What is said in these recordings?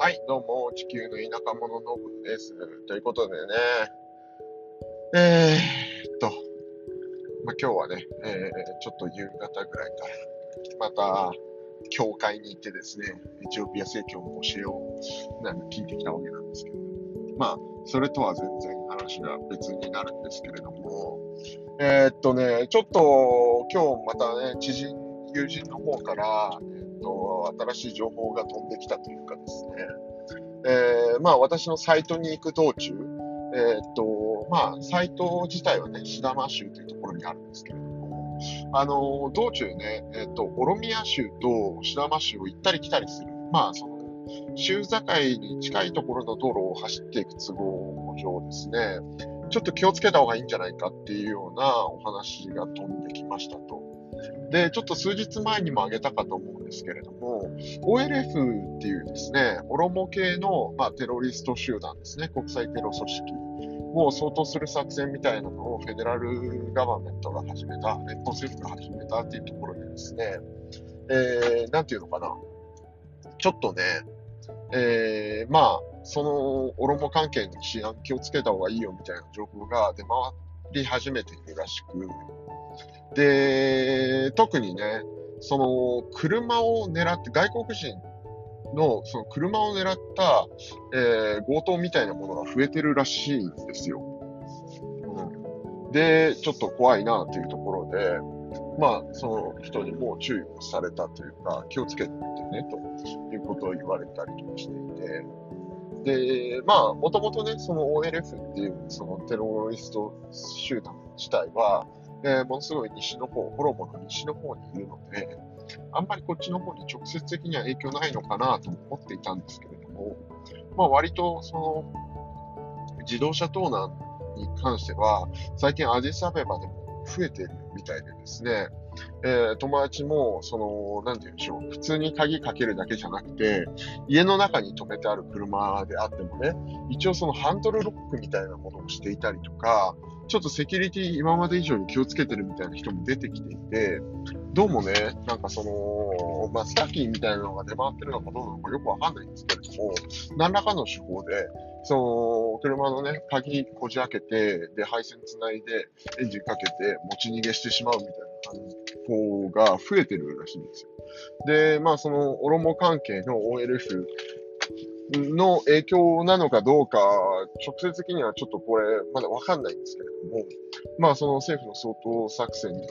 はい、どうも、地球の田舎者のぶです。ということでね、えーっと、まあ、今日はね、えーちょっと夕方ぐらいから、また、教会に行ってですね、エチオピア正教の教えをなんか聞いてきたわけなんですけど、まあ、それとは全然話が別になるんですけれども、えーっとね、ちょっと今日またね、知人、友人の方から、え新しい情報が飛んできたというかですね、えーまあ私のサイトに行く道中、えーっと、まあサイト自体はね、シダマ州というところにあるんですけれども、あの、道中ね、えーっと、オロミア州とシダマ州を行ったり来たりする、まあその、州境に近いところの道路を走っていく都合上ですね、ちょっと気をつけた方がいいんじゃないかっていうようなお話が飛んできましたと。で、ちょっと数日前にも挙げたかと思うんですけれども、OLF っていうですね、オロモ系の、まあ、テロリスト集団ですね、国際テロ組織を相当する作戦みたいなのをフェデラルガバメントが始めた、連邦政府が始めたっていうところでですね、えー、なんていうのかな、ちょっとね、えー、まあ、そのオロモ関係に治安気をつけた方がいいよみたいな情報が出回り始めているらしく、で、特にね、その車を狙って、外国人のその車を狙った、えー強盗みたいなものが増えてるらしいんですよ。うん、で、ちょっと怖いなというところで、まあ、その人にも注意をされたというか、気をつけてね、ということを言われたりとかしていて、で、まあ、もともとね、その OLF っていう、そのテロリスト集団自体は、えものすごい西の方、ホロモの西の方にいるので、あんまりこっちの方に直接的には影響ないのかなと思っていたんですけれども、まあ割とその自動車盗難に関しては、最近アディスアベバでも増えてるみたいでですね、えー友達も、その、なんて言うんでしょう、普通に鍵かけるだけじゃなくて、家の中に止めてある車であってもね、一応そのハンドルロックみたいなものをしていたりとか、ちょっとセキュリティ今まで以上に気をつけてるみたいな人も出てきていて、どうもね、なんかその、まあ、スタッキーみたいなのが出回ってるのかどうなのかよくわかんないんですけれども、何らかの手法で、その、車のね、鍵こじ開けて、で、配線つないで、エンジンかけて、持ち逃げしてしまうみたいな感じ方が増えてるらしいんですよ。で、まあ、その、オロモ関係の OLF の影響なのかどうか、直接的にはちょっとこれ、まだわかんないんですけれども、まあ、その政府の相当作戦に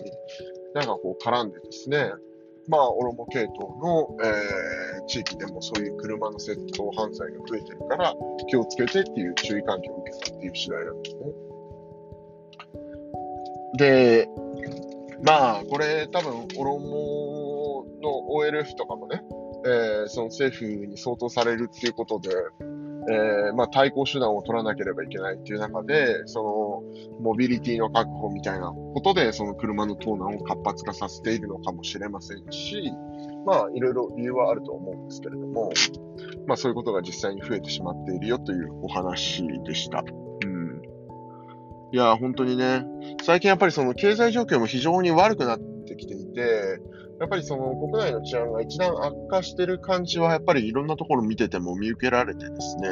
なんかこう絡んでですね、まあ、オロモ系統の、えー地域でもそういう車の窃盗犯罪が増えてるから、気をつけてっていう注意喚起を受けたっていう次第なんですね。で、まあ、これ多分、オロモの OLF とかもね、えーその政府に相当されるっていうことで、えーまあ、対抗手段を取らなければいけないっていう中で、その、モビリティの確保みたいなことで、その車の盗難を活発化させているのかもしれませんし、まあ、いろいろ理由はあると思うんですけれども、まあ、そういうことが実際に増えてしまっているよというお話でした。うん。いや、本当にね、最近やっぱりその経済状況も非常に悪くなってきていて、やっぱりその国内の治安が一段悪化してる感じはやっぱりいろんなところ見てても見受けられてですね、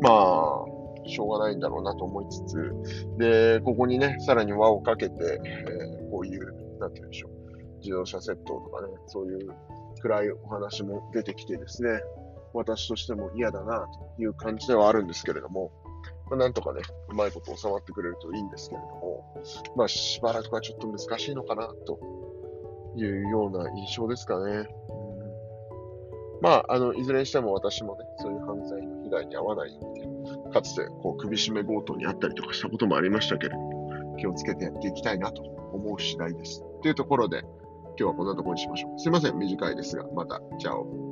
まあ、しょうがないんだろうなと思いつつ、で、ここにね、さらに輪をかけて、えーこういう、なんて言うんでしょう、自動車窃盗とかね、そういう暗いお話も出てきてですね、私としても嫌だなという感じではあるんですけれども、まあ、なんとかね、うまいこと収まってくれるといいんですけれども、まあしばらくはちょっと難しいのかなというような印象ですかね。うんまあ、あの、いずれにしても私もね、そういう犯罪の被害に遭わないように、かつて、こう、首絞め強盗にあったりとかしたこともありましたけれども、気をつけてやっていきたいなと思う次第です。というところで、今日はこんなところにしましょう。すいません、短いですが、また、チャオ。